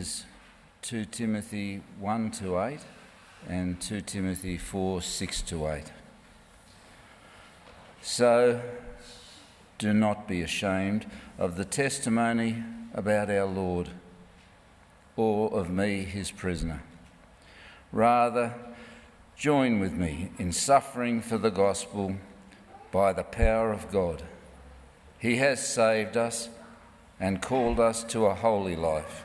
is 2 Timothy 1 to 8 and 2 Timothy 4 6 to 8. So do not be ashamed of the testimony about our Lord or of me, his prisoner. Rather, join with me in suffering for the gospel by the power of God. He has saved us and called us to a holy life,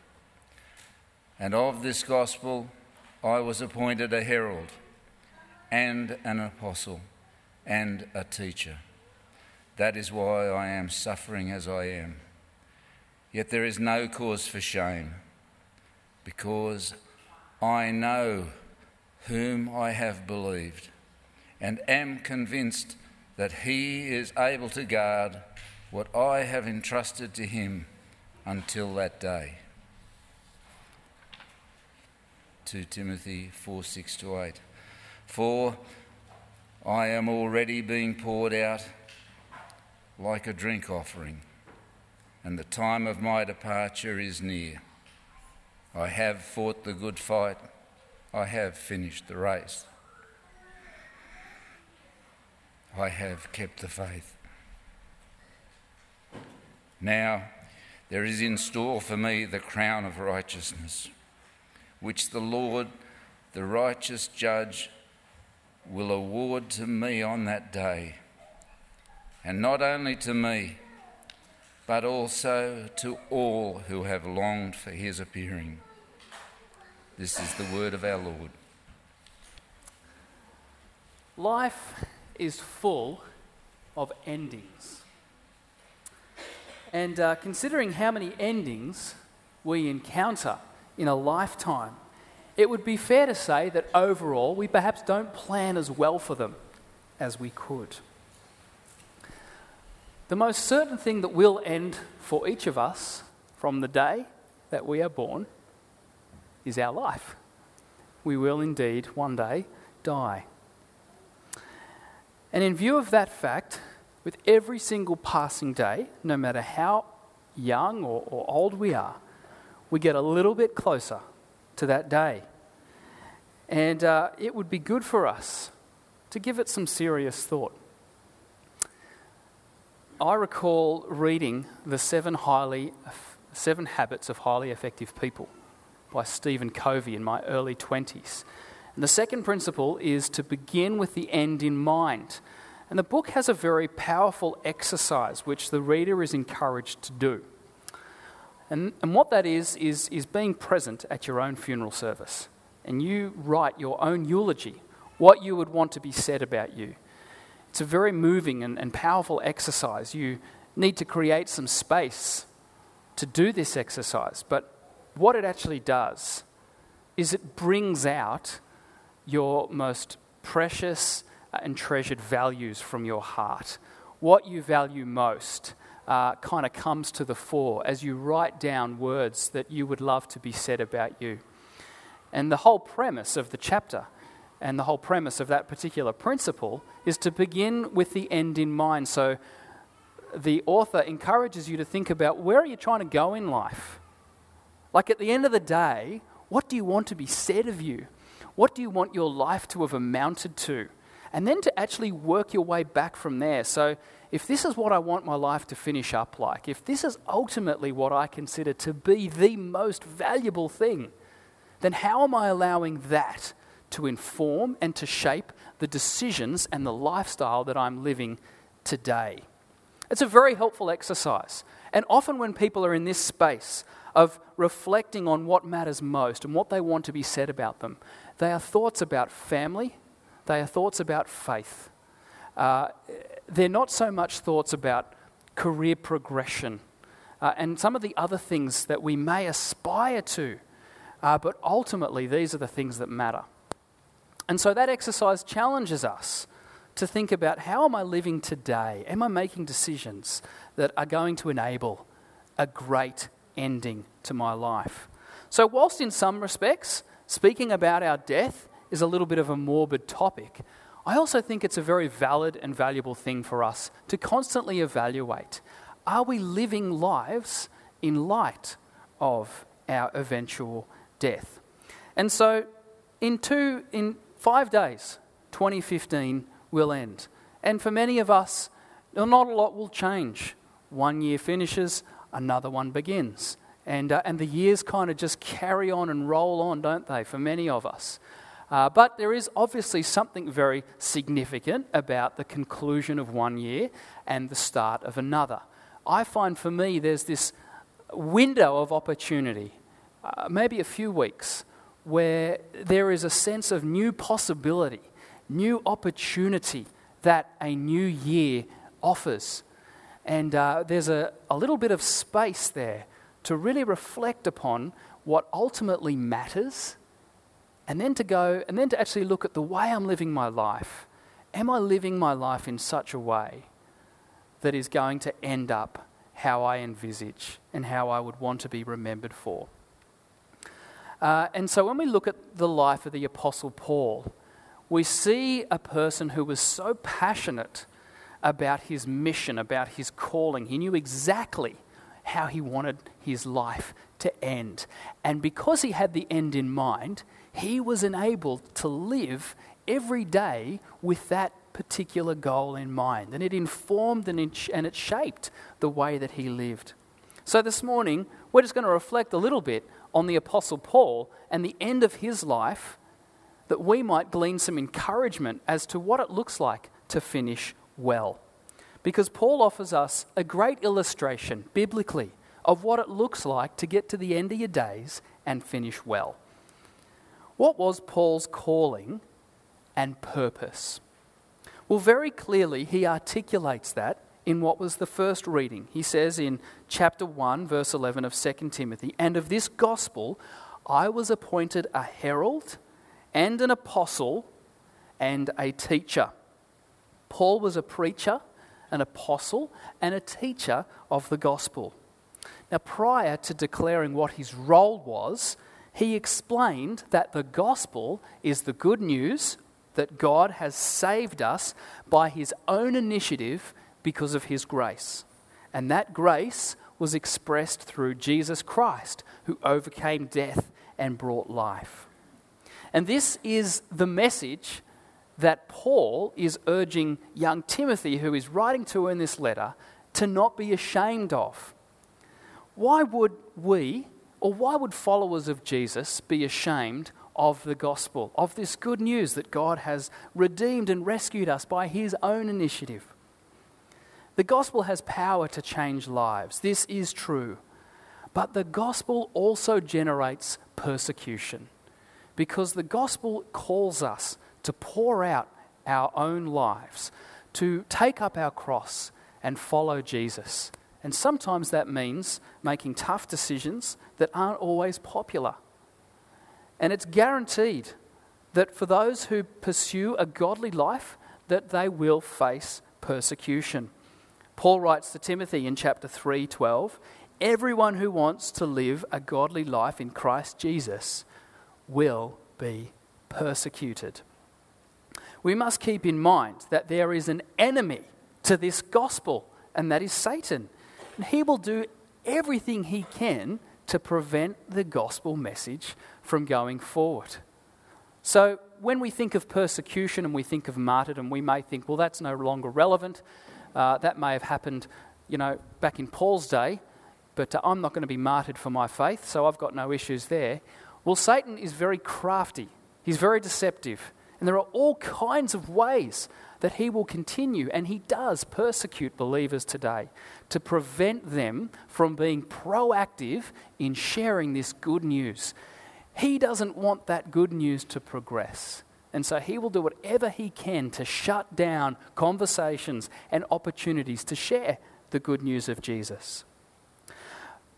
And of this gospel I was appointed a herald and an apostle and a teacher. That is why I am suffering as I am. Yet there is no cause for shame, because I know whom I have believed and am convinced that he is able to guard what I have entrusted to him until that day. 2 Timothy 4 6 to 8. For I am already being poured out like a drink offering, and the time of my departure is near. I have fought the good fight, I have finished the race. I have kept the faith. Now there is in store for me the crown of righteousness, which the Lord, the righteous judge, will award to me on that day. And not only to me, but also to all who have longed for his appearing. This is the word of our Lord. Life is full of endings. And uh, considering how many endings we encounter in a lifetime, it would be fair to say that overall we perhaps don't plan as well for them as we could. The most certain thing that will end for each of us from the day that we are born is our life. We will indeed one day die. And in view of that fact, with every single passing day, no matter how young or, or old we are, we get a little bit closer to that day. And uh, it would be good for us to give it some serious thought. I recall reading The Seven, highly, Seven Habits of Highly Effective People by Stephen Covey in my early 20s. And the second principle is to begin with the end in mind. And the book has a very powerful exercise which the reader is encouraged to do. And, and what that is, is, is being present at your own funeral service. And you write your own eulogy, what you would want to be said about you. It's a very moving and, and powerful exercise. You need to create some space to do this exercise. But what it actually does is it brings out your most precious and treasured values from your heart. What you value most uh, kind of comes to the fore as you write down words that you would love to be said about you. And the whole premise of the chapter and the whole premise of that particular principle is to begin with the end in mind. So the author encourages you to think about where are you trying to go in life? Like at the end of the day, what do you want to be said of you? What do you want your life to have amounted to? And then to actually work your way back from there. So, if this is what I want my life to finish up like, if this is ultimately what I consider to be the most valuable thing, then how am I allowing that to inform and to shape the decisions and the lifestyle that I'm living today? It's a very helpful exercise. And often, when people are in this space of reflecting on what matters most and what they want to be said about them, they are thoughts about family, they are thoughts about faith. Uh, they're not so much thoughts about career progression uh, and some of the other things that we may aspire to. Uh, but ultimately, these are the things that matter. And so that exercise challenges us to think about how am I living today? Am I making decisions that are going to enable a great ending to my life? So, whilst in some respects, speaking about our death is a little bit of a morbid topic, I also think it's a very valid and valuable thing for us to constantly evaluate. Are we living lives in light of our eventual death? And so, in, two, in five days, 2015 will end. And for many of us, not a lot will change. One year finishes, another one begins. And, uh, and the years kind of just carry on and roll on, don't they, for many of us? Uh, but there is obviously something very significant about the conclusion of one year and the start of another. I find for me there's this window of opportunity, uh, maybe a few weeks, where there is a sense of new possibility, new opportunity that a new year offers. And uh, there's a, a little bit of space there to really reflect upon what ultimately matters and then to go and then to actually look at the way I'm living my life. Am I living my life in such a way that is going to end up how I envisage and how I would want to be remembered for? Uh, and so when we look at the life of the Apostle Paul, we see a person who was so passionate about his mission, about his calling. He knew exactly how he wanted his life to end. And because he had the end in mind, he was enabled to live every day with that particular goal in mind. And it informed and it, shaped the way that he lived. So this morning, we're just going to reflect a little bit on the Apostle Paul and the end of his life that we might glean some encouragement as to what it looks like to finish well. Because Paul offers us a great illustration, biblically, of what it looks like to get to the end of your days and finish well. What was Paul's calling and purpose? Well, very clearly, he articulates that in what was the first reading. He says in chapter 1, verse 11 of 2 Timothy, And of this gospel I was appointed a herald and an apostle and a teacher. Paul was a preacher, an apostle, and a teacher of the gospel. Now, prior to declaring what his role was, he explained that the gospel is the good news that God has saved us by his own initiative because of his grace. And that grace was expressed through Jesus Christ, who overcame death and brought life. And this is the message that Paul is urging young Timothy, who is writing to in this letter, to not be ashamed of. Why would we, or why would followers of Jesus be ashamed of the gospel, of this good news that God has redeemed and rescued us by his own initiative? The gospel has power to change lives. This is true. But the gospel also generates persecution because the gospel calls us to pour out our own lives, to take up our cross and follow Jesus. And sometimes that means making tough decisions that aren't always popular. And it's guaranteed that for those who pursue a godly life, that they will face persecution. Paul writes to Timothy in chapter 3:12, everyone who wants to live a godly life in Christ Jesus will be persecuted. We must keep in mind that there is an enemy to this gospel, and that is Satan. And he will do everything he can to prevent the gospel message from going forward. So, when we think of persecution and we think of martyrdom, we may think, well, that's no longer relevant. Uh, that may have happened, you know, back in Paul's day, but uh, I'm not going to be martyred for my faith, so I've got no issues there. Well, Satan is very crafty, he's very deceptive, and there are all kinds of ways that he will continue, and he does persecute believers today to prevent them from being proactive in sharing this good news. He doesn't want that good news to progress. And so he will do whatever he can to shut down conversations and opportunities to share the good news of Jesus.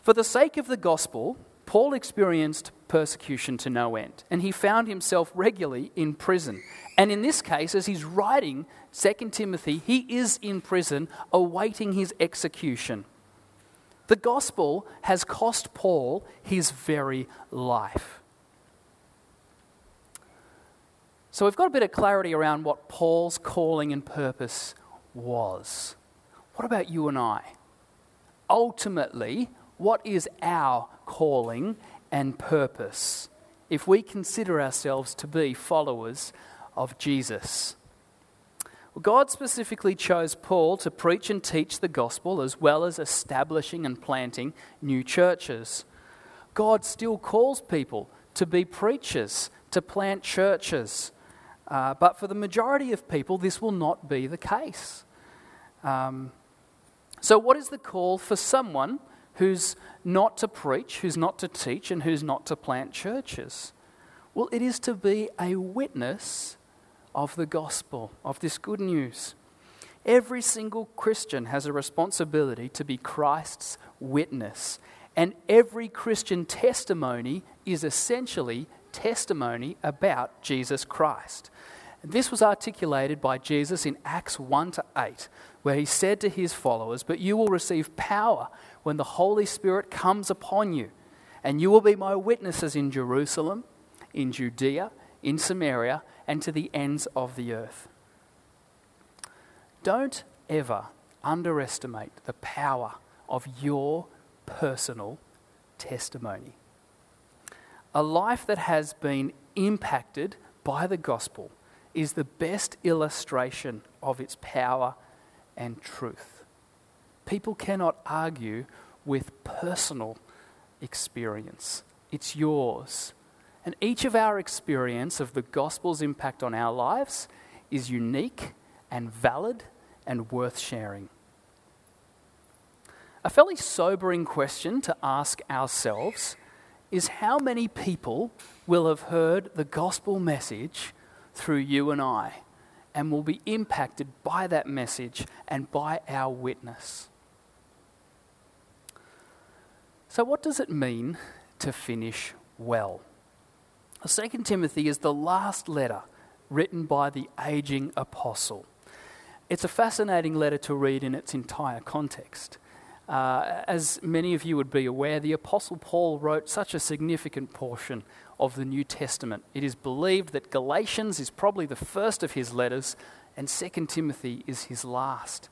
For the sake of the gospel, Paul experienced persecution to no end, and he found himself regularly in prison. And in this case, as he's writing 2 Timothy, he is in prison awaiting his execution. The gospel has cost Paul his very life. So we've got a bit of clarity around what Paul's calling and purpose was. What about you and I? Ultimately, what is our calling and purpose if we consider ourselves to be followers of Jesus? Well, God specifically chose Paul to preach and teach the gospel as well as establishing and planting new churches. God still calls people to be preachers, to plant churches. Uh, but for the majority of people, this will not be the case. Um, so, what is the call for someone who's not to preach, who's not to teach, and who's not to plant churches? Well, it is to be a witness of the gospel, of this good news. Every single Christian has a responsibility to be Christ's witness, and every Christian testimony is essentially testimony about Jesus Christ. And this was articulated by Jesus in Acts 1 to 8, where he said to his followers, But you will receive power when the Holy Spirit comes upon you, and you will be my witnesses in Jerusalem, in Judea, in Samaria, and to the ends of the earth. Don't ever underestimate the power of your personal testimony. A life that has been impacted by the gospel is the best illustration of its power and truth. People cannot argue with personal experience, it's yours. And each of our experience of the gospel's impact on our lives is unique and valid and worth sharing. A fairly sobering question to ask ourselves is how many people will have heard the gospel message through you and I and will be impacted by that message and by our witness. So, what does it mean to finish well? 2 Timothy is the last letter written by the aging apostle. It's a fascinating letter to read in its entire context. Uh, as many of you would be aware, the Apostle Paul wrote such a significant portion of the New Testament. It is believed that Galatians is probably the first of his letters, and 2 Timothy is his last.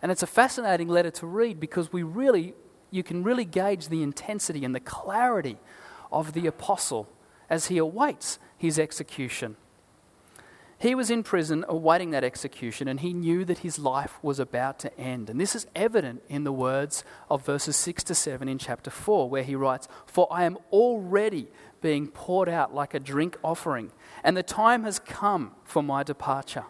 And it's a fascinating letter to read because we really, you can really gauge the intensity and the clarity of the apostle as he awaits his execution. He was in prison awaiting that execution, and he knew that his life was about to end. And this is evident in the words of verses 6 to 7 in chapter 4, where he writes, For I am already being poured out like a drink offering, and the time has come for my departure.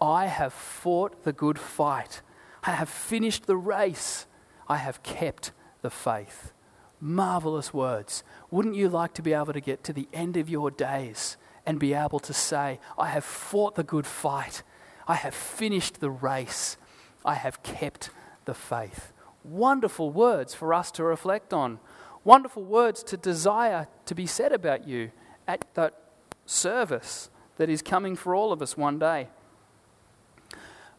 I have fought the good fight, I have finished the race, I have kept the faith. Marvelous words. Wouldn't you like to be able to get to the end of your days? And be able to say, I have fought the good fight, I have finished the race, I have kept the faith. Wonderful words for us to reflect on. Wonderful words to desire to be said about you at that service that is coming for all of us one day.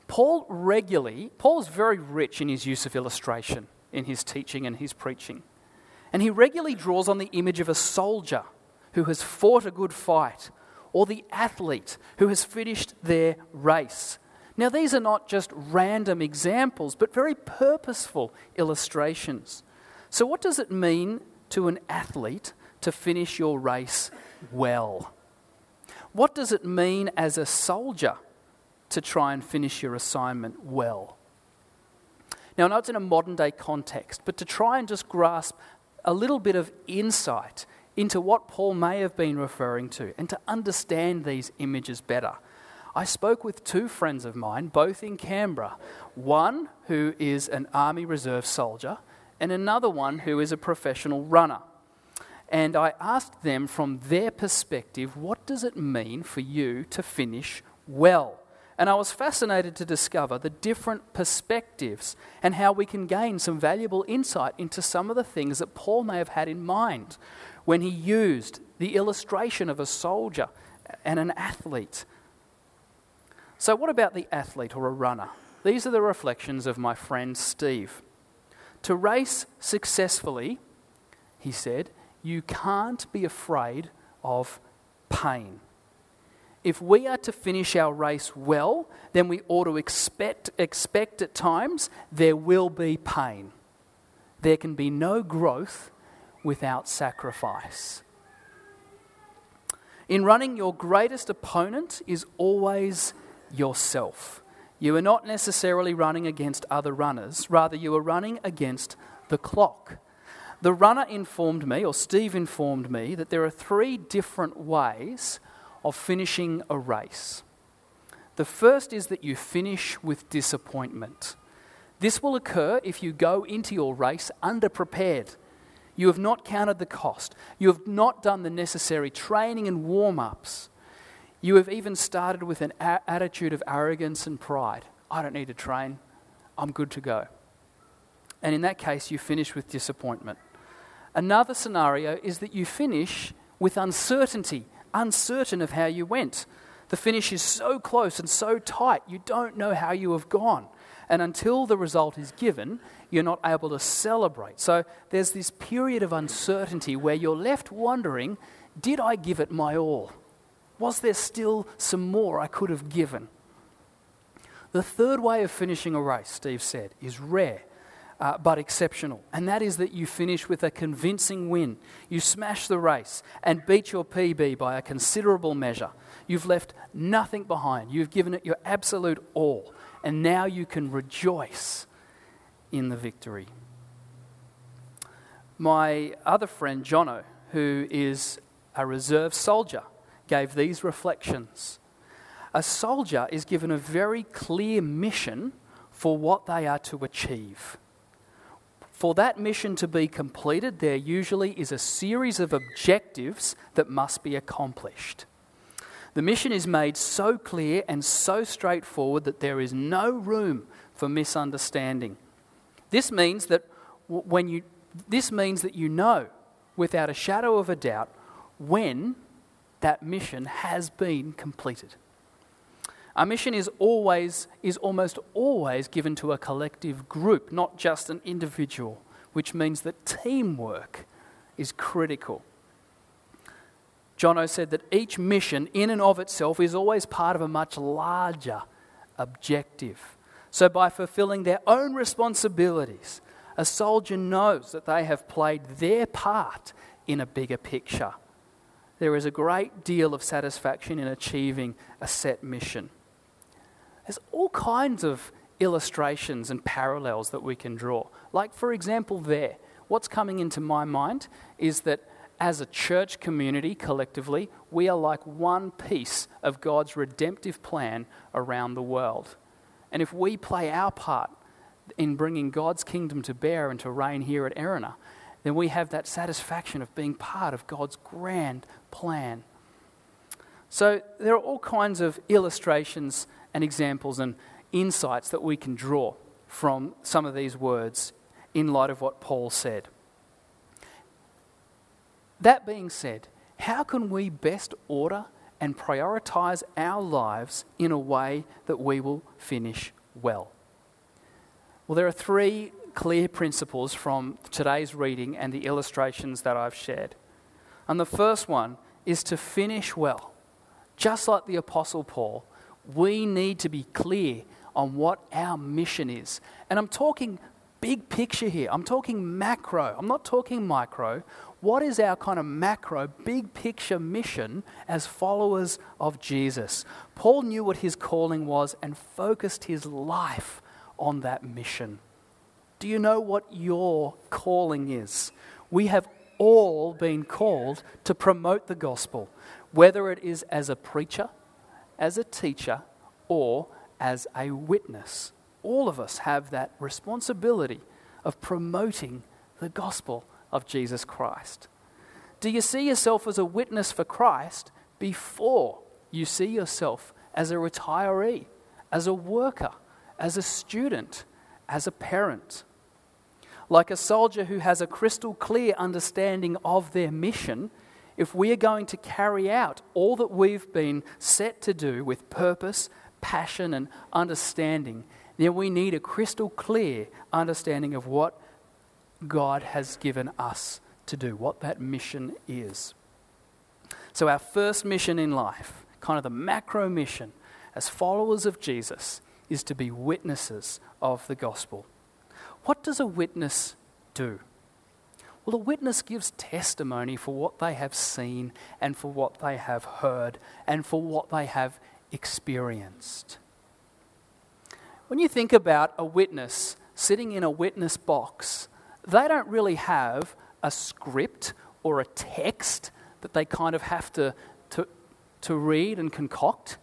Paul regularly, Paul is very rich in his use of illustration in his teaching and his preaching. And he regularly draws on the image of a soldier who has fought a good fight, or the athlete who has finished their race. Now, these are not just random examples, but very purposeful illustrations. So, what does it mean to an athlete to finish your race well? What does it mean as a soldier to try and finish your assignment well? Now, I know it's in a modern day context, but to try and just grasp a little bit of insight into what Paul may have been referring to and to understand these images better. I spoke with two friends of mine, both in Canberra. One who is an Army Reserve soldier, and another one who is a professional runner. And I asked them from their perspective, what does it mean for you to finish well? And I was fascinated to discover the different perspectives and how we can gain some valuable insight into some of the things that Paul may have had in mind when he used the illustration of a soldier and an athlete. So, what about the athlete or a runner? These are the reflections of my friend Steve. To race successfully, he said, you can't be afraid of pain. If we are to finish our race well, then we ought to expect, expect at times there will be pain. There can be no growth without sacrifice. In running, your greatest opponent is always yourself. You are not necessarily running against other runners, rather, you are running against the clock. The runner informed me, or Steve informed me, that there are three different ways of finishing a race. The first is that you finish with disappointment. This will occur if you go into your race underprepared. You have not counted the cost. You have not done the necessary training and warm ups. You have even started with an a- attitude of arrogance and pride. I don't need to train. I'm good to go. And in that case, you finish with disappointment. Another scenario is that you finish with uncertainty, uncertain of how you went. The finish is so close and so tight, you don't know how you have gone. And until the result is given, you're not able to celebrate. So there's this period of uncertainty where you're left wondering did I give it my all? Was there still some more I could have given? The third way of finishing a race, Steve said, is rare uh, but exceptional. And that is that you finish with a convincing win. You smash the race and beat your PB by a considerable measure. You've left nothing behind. You've given it your absolute all. And now you can rejoice in the victory. My other friend, Jono, who is a reserve soldier, gave these reflections. A soldier is given a very clear mission for what they are to achieve. For that mission to be completed, there usually is a series of objectives that must be accomplished. The mission is made so clear and so straightforward that there is no room for misunderstanding. This means that when you this means that you know without a shadow of a doubt when that mission has been completed. Our mission is always, is almost always given to a collective group, not just an individual, which means that teamwork is critical. Jono said that each mission, in and of itself, is always part of a much larger objective. So, by fulfilling their own responsibilities, a soldier knows that they have played their part in a bigger picture. There is a great deal of satisfaction in achieving a set mission. There's all kinds of illustrations and parallels that we can draw. Like, for example, there, what's coming into my mind is that as a church community, collectively, we are like one piece of God's redemptive plan around the world. And if we play our part in bringing God's kingdom to bear and to reign here at Erina, then we have that satisfaction of being part of God's grand plan. So there are all kinds of illustrations and examples and insights that we can draw from some of these words in light of what Paul said. That being said, how can we best order and prioritize our lives in a way that we will finish well? Well, there are three clear principles from today's reading and the illustrations that I've shared. And the first one is to finish well. Just like the Apostle Paul, we need to be clear on what our mission is. And I'm talking big picture here, I'm talking macro, I'm not talking micro. What is our kind of macro, big picture mission as followers of Jesus? Paul knew what his calling was and focused his life on that mission. Do you know what your calling is? We have all been called to promote the gospel, whether it is as a preacher, as a teacher, or as a witness. All of us have that responsibility of promoting the gospel of Jesus Christ. Do you see yourself as a witness for Christ before you see yourself as a retiree, as a worker, as a student, as a parent. Like a soldier who has a crystal clear understanding of their mission, if we are going to carry out all that we've been set to do with purpose, passion, and understanding, then we need a crystal clear understanding of what God has given us to do, what that mission is. So, our first mission in life, kind of the macro mission as followers of Jesus, is to be witnesses of the gospel. What does a witness do? Well, a witness gives testimony for what they have seen and for what they have heard and for what they have experienced. When you think about a witness sitting in a witness box, they don't really have a script or a text that they kind of have to, to, to read and concoct.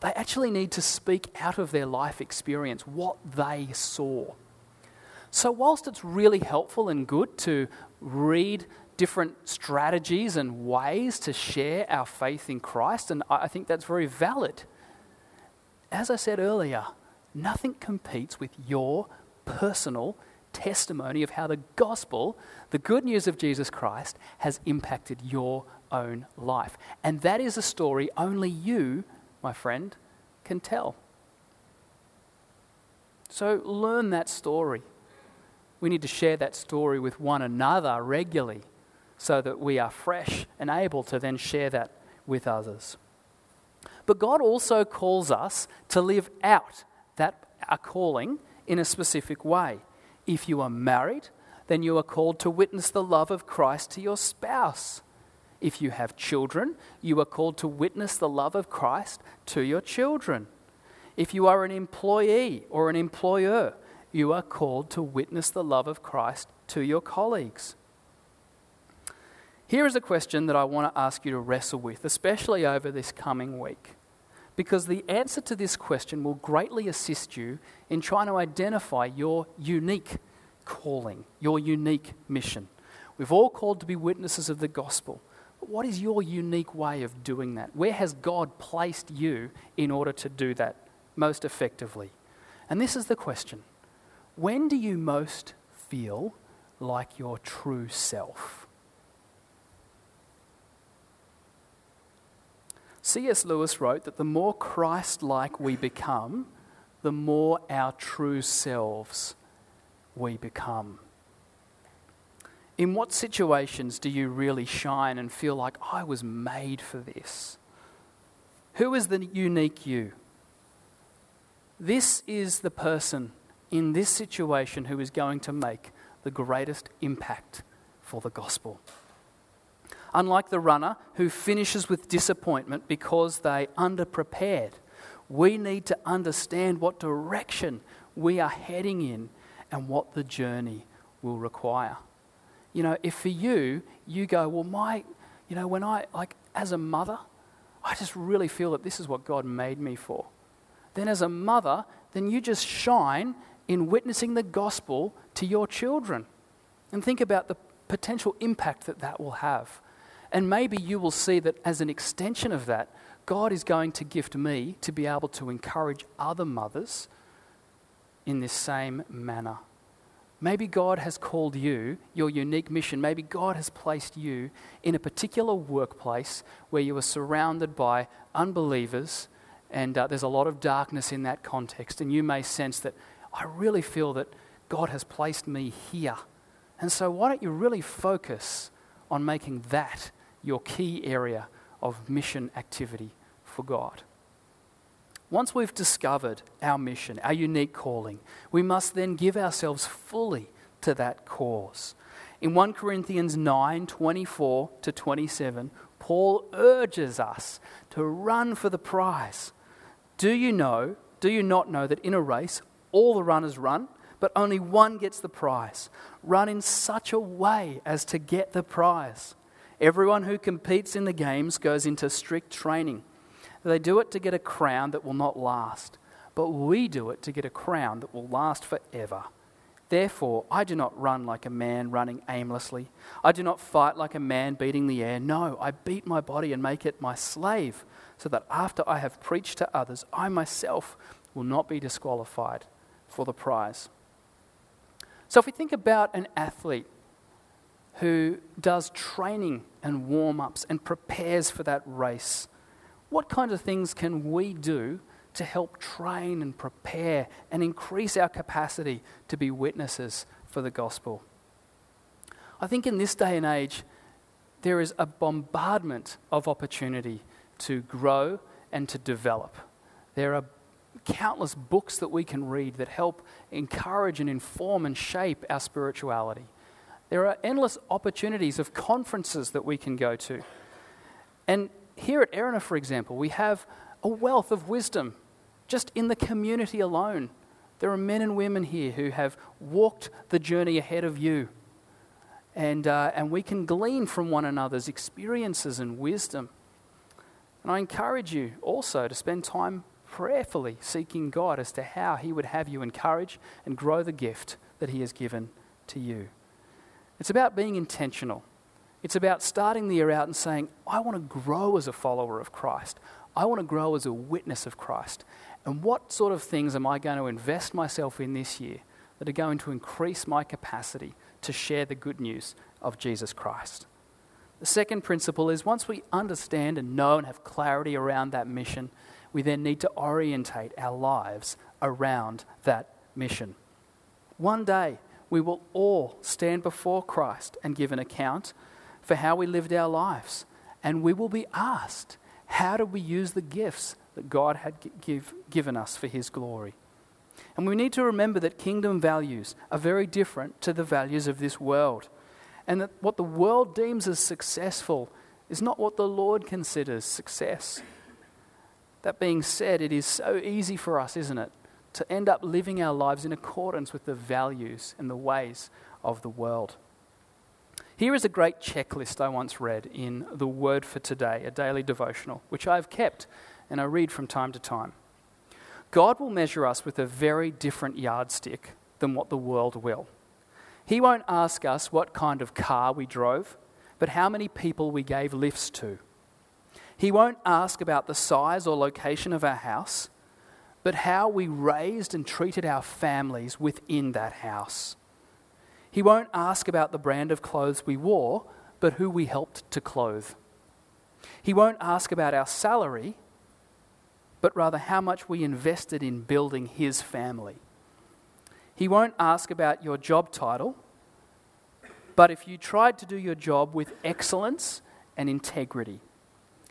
They actually need to speak out of their life experience what they saw. So, whilst it's really helpful and good to read different strategies and ways to share our faith in Christ, and I think that's very valid, as I said earlier, nothing competes with your personal testimony of how the gospel, the good news of Jesus Christ, has impacted your own life. And that is a story only you, my friend, can tell. So learn that story. We need to share that story with one another regularly so that we are fresh and able to then share that with others. But God also calls us to live out that our calling in a specific way. If you are married, then you are called to witness the love of Christ to your spouse. If you have children, you are called to witness the love of Christ to your children. If you are an employee or an employer, you are called to witness the love of Christ to your colleagues. Here is a question that I want to ask you to wrestle with, especially over this coming week, because the answer to this question will greatly assist you in trying to identify your unique calling, your unique mission. We've all called to be witnesses of the gospel. But what is your unique way of doing that? Where has God placed you in order to do that most effectively? And this is the question when do you most feel like your true self? C.S. Lewis wrote that the more Christ like we become, the more our true selves we become. In what situations do you really shine and feel like I was made for this? Who is the unique you? This is the person in this situation who is going to make the greatest impact for the gospel. Unlike the runner who finishes with disappointment because they underprepared, we need to understand what direction we are heading in and what the journey will require. You know, if for you, you go, well, my, you know, when I, like, as a mother, I just really feel that this is what God made me for. Then, as a mother, then you just shine in witnessing the gospel to your children. And think about the potential impact that that will have. And maybe you will see that as an extension of that, God is going to gift me to be able to encourage other mothers in this same manner. Maybe God has called you, your unique mission, maybe God has placed you in a particular workplace where you are surrounded by unbelievers and uh, there's a lot of darkness in that context. And you may sense that I really feel that God has placed me here. And so, why don't you really focus on making that your key area of mission activity for God? Once we've discovered our mission, our unique calling, we must then give ourselves fully to that cause. In 1 Corinthians 9 24 to 27, Paul urges us to run for the prize. Do you know, do you not know that in a race all the runners run, but only one gets the prize. Run in such a way as to get the prize. Everyone who competes in the games goes into strict training. They do it to get a crown that will not last, but we do it to get a crown that will last forever. Therefore, I do not run like a man running aimlessly. I do not fight like a man beating the air. No, I beat my body and make it my slave, so that after I have preached to others, I myself will not be disqualified for the prize. So, if we think about an athlete who does training and warm ups and prepares for that race, what kind of things can we do to help train and prepare and increase our capacity to be witnesses for the gospel? I think in this day and age, there is a bombardment of opportunity to grow and to develop. There are countless books that we can read that help encourage and inform and shape our spirituality. There are endless opportunities of conferences that we can go to. And here at Erina, for example, we have a wealth of wisdom just in the community alone. There are men and women here who have walked the journey ahead of you. And, uh, and we can glean from one another's experiences and wisdom. And I encourage you also to spend time prayerfully seeking God as to how He would have you encourage and grow the gift that He has given to you. It's about being intentional. It's about starting the year out and saying, I want to grow as a follower of Christ. I want to grow as a witness of Christ. And what sort of things am I going to invest myself in this year that are going to increase my capacity to share the good news of Jesus Christ? The second principle is once we understand and know and have clarity around that mission, we then need to orientate our lives around that mission. One day, we will all stand before Christ and give an account for how we lived our lives. And we will be asked, how did we use the gifts that God had give, given us for His glory? And we need to remember that kingdom values are very different to the values of this world. And that what the world deems as successful is not what the Lord considers success. That being said, it is so easy for us, isn't it, to end up living our lives in accordance with the values and the ways of the world. Here is a great checklist I once read in The Word for Today, a daily devotional, which I've kept and I read from time to time. God will measure us with a very different yardstick than what the world will. He won't ask us what kind of car we drove, but how many people we gave lifts to. He won't ask about the size or location of our house, but how we raised and treated our families within that house. He won't ask about the brand of clothes we wore, but who we helped to clothe. He won't ask about our salary, but rather how much we invested in building his family. He won't ask about your job title, but if you tried to do your job with excellence and integrity.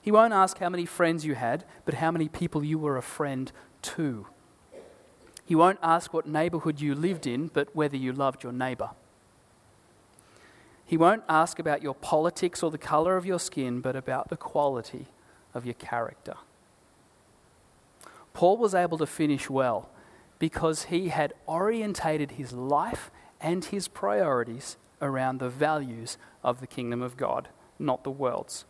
He won't ask how many friends you had, but how many people you were a friend to. He won't ask what neighborhood you lived in, but whether you loved your neighbor. He won't ask about your politics or the color of your skin, but about the quality of your character. Paul was able to finish well because he had orientated his life and his priorities around the values of the kingdom of God, not the world's.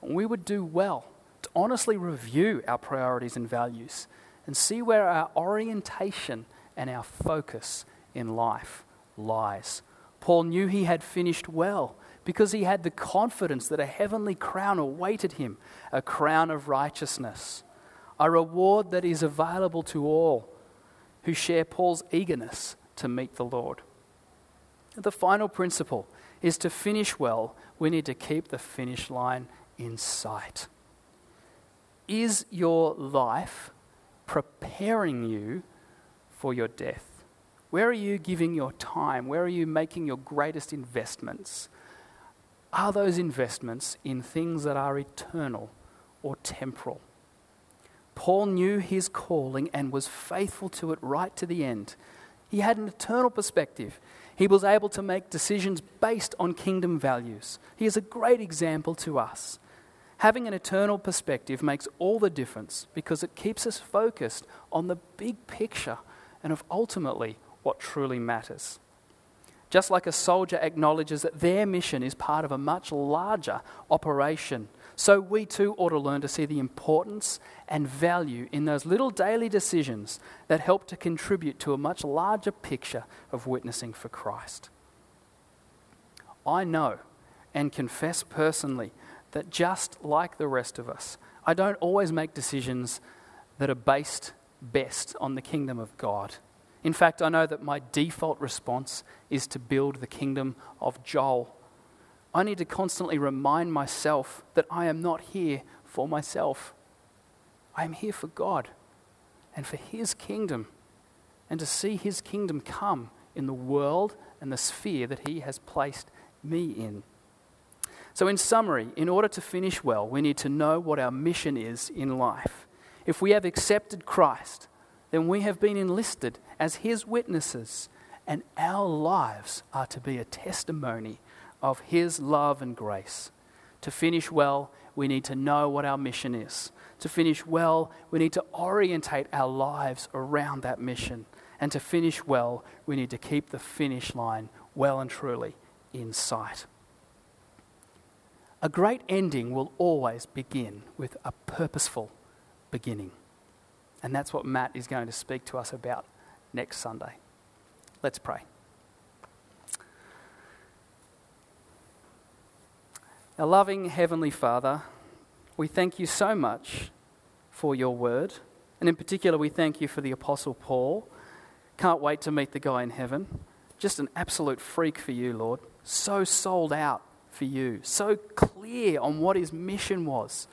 We would do well to honestly review our priorities and values and see where our orientation and our focus in life lies. Paul knew he had finished well because he had the confidence that a heavenly crown awaited him, a crown of righteousness, a reward that is available to all who share Paul's eagerness to meet the Lord. The final principle is to finish well, we need to keep the finish line in sight. Is your life preparing you for your death? Where are you giving your time? Where are you making your greatest investments? Are those investments in things that are eternal or temporal? Paul knew his calling and was faithful to it right to the end. He had an eternal perspective. He was able to make decisions based on kingdom values. He is a great example to us. Having an eternal perspective makes all the difference because it keeps us focused on the big picture and of ultimately what truly matters. Just like a soldier acknowledges that their mission is part of a much larger operation, so we too ought to learn to see the importance and value in those little daily decisions that help to contribute to a much larger picture of witnessing for Christ. I know and confess personally that just like the rest of us, I don't always make decisions that are based best on the kingdom of God. In fact, I know that my default response is to build the kingdom of Joel. I need to constantly remind myself that I am not here for myself. I am here for God and for His kingdom and to see His kingdom come in the world and the sphere that He has placed me in. So, in summary, in order to finish well, we need to know what our mission is in life. If we have accepted Christ, then we have been enlisted as His witnesses, and our lives are to be a testimony of His love and grace. To finish well, we need to know what our mission is. To finish well, we need to orientate our lives around that mission. And to finish well, we need to keep the finish line well and truly in sight. A great ending will always begin with a purposeful beginning. And that's what Matt is going to speak to us about next Sunday. Let's pray. Our loving Heavenly Father, we thank you so much for your word. And in particular, we thank you for the Apostle Paul. Can't wait to meet the guy in heaven. Just an absolute freak for you, Lord. So sold out for you, so clear on what his mission was.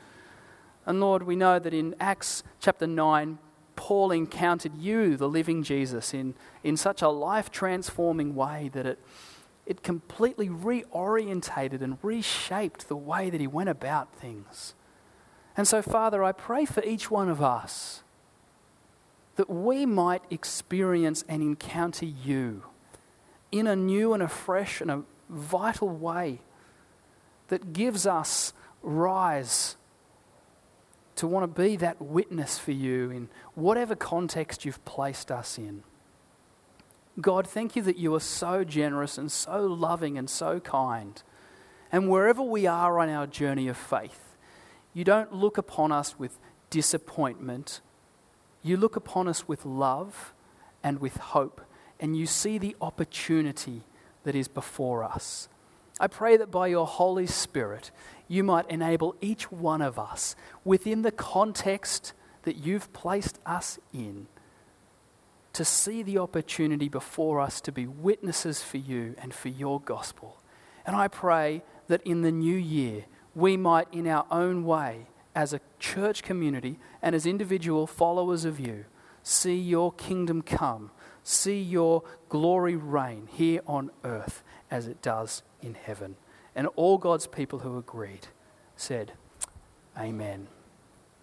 And Lord, we know that in Acts chapter 9, Paul encountered you, the living Jesus, in, in such a life transforming way that it, it completely reorientated and reshaped the way that he went about things. And so, Father, I pray for each one of us that we might experience and encounter you in a new and a fresh and a vital way that gives us rise to want to be that witness for you in whatever context you've placed us in. God, thank you that you are so generous and so loving and so kind. And wherever we are on our journey of faith, you don't look upon us with disappointment. You look upon us with love and with hope, and you see the opportunity that is before us. I pray that by your Holy Spirit, you might enable each one of us within the context that you've placed us in to see the opportunity before us to be witnesses for you and for your gospel. And I pray that in the new year, we might, in our own way, as a church community and as individual followers of you, see your kingdom come, see your glory reign here on earth as it does in heaven. And all God's people who agreed said, Amen.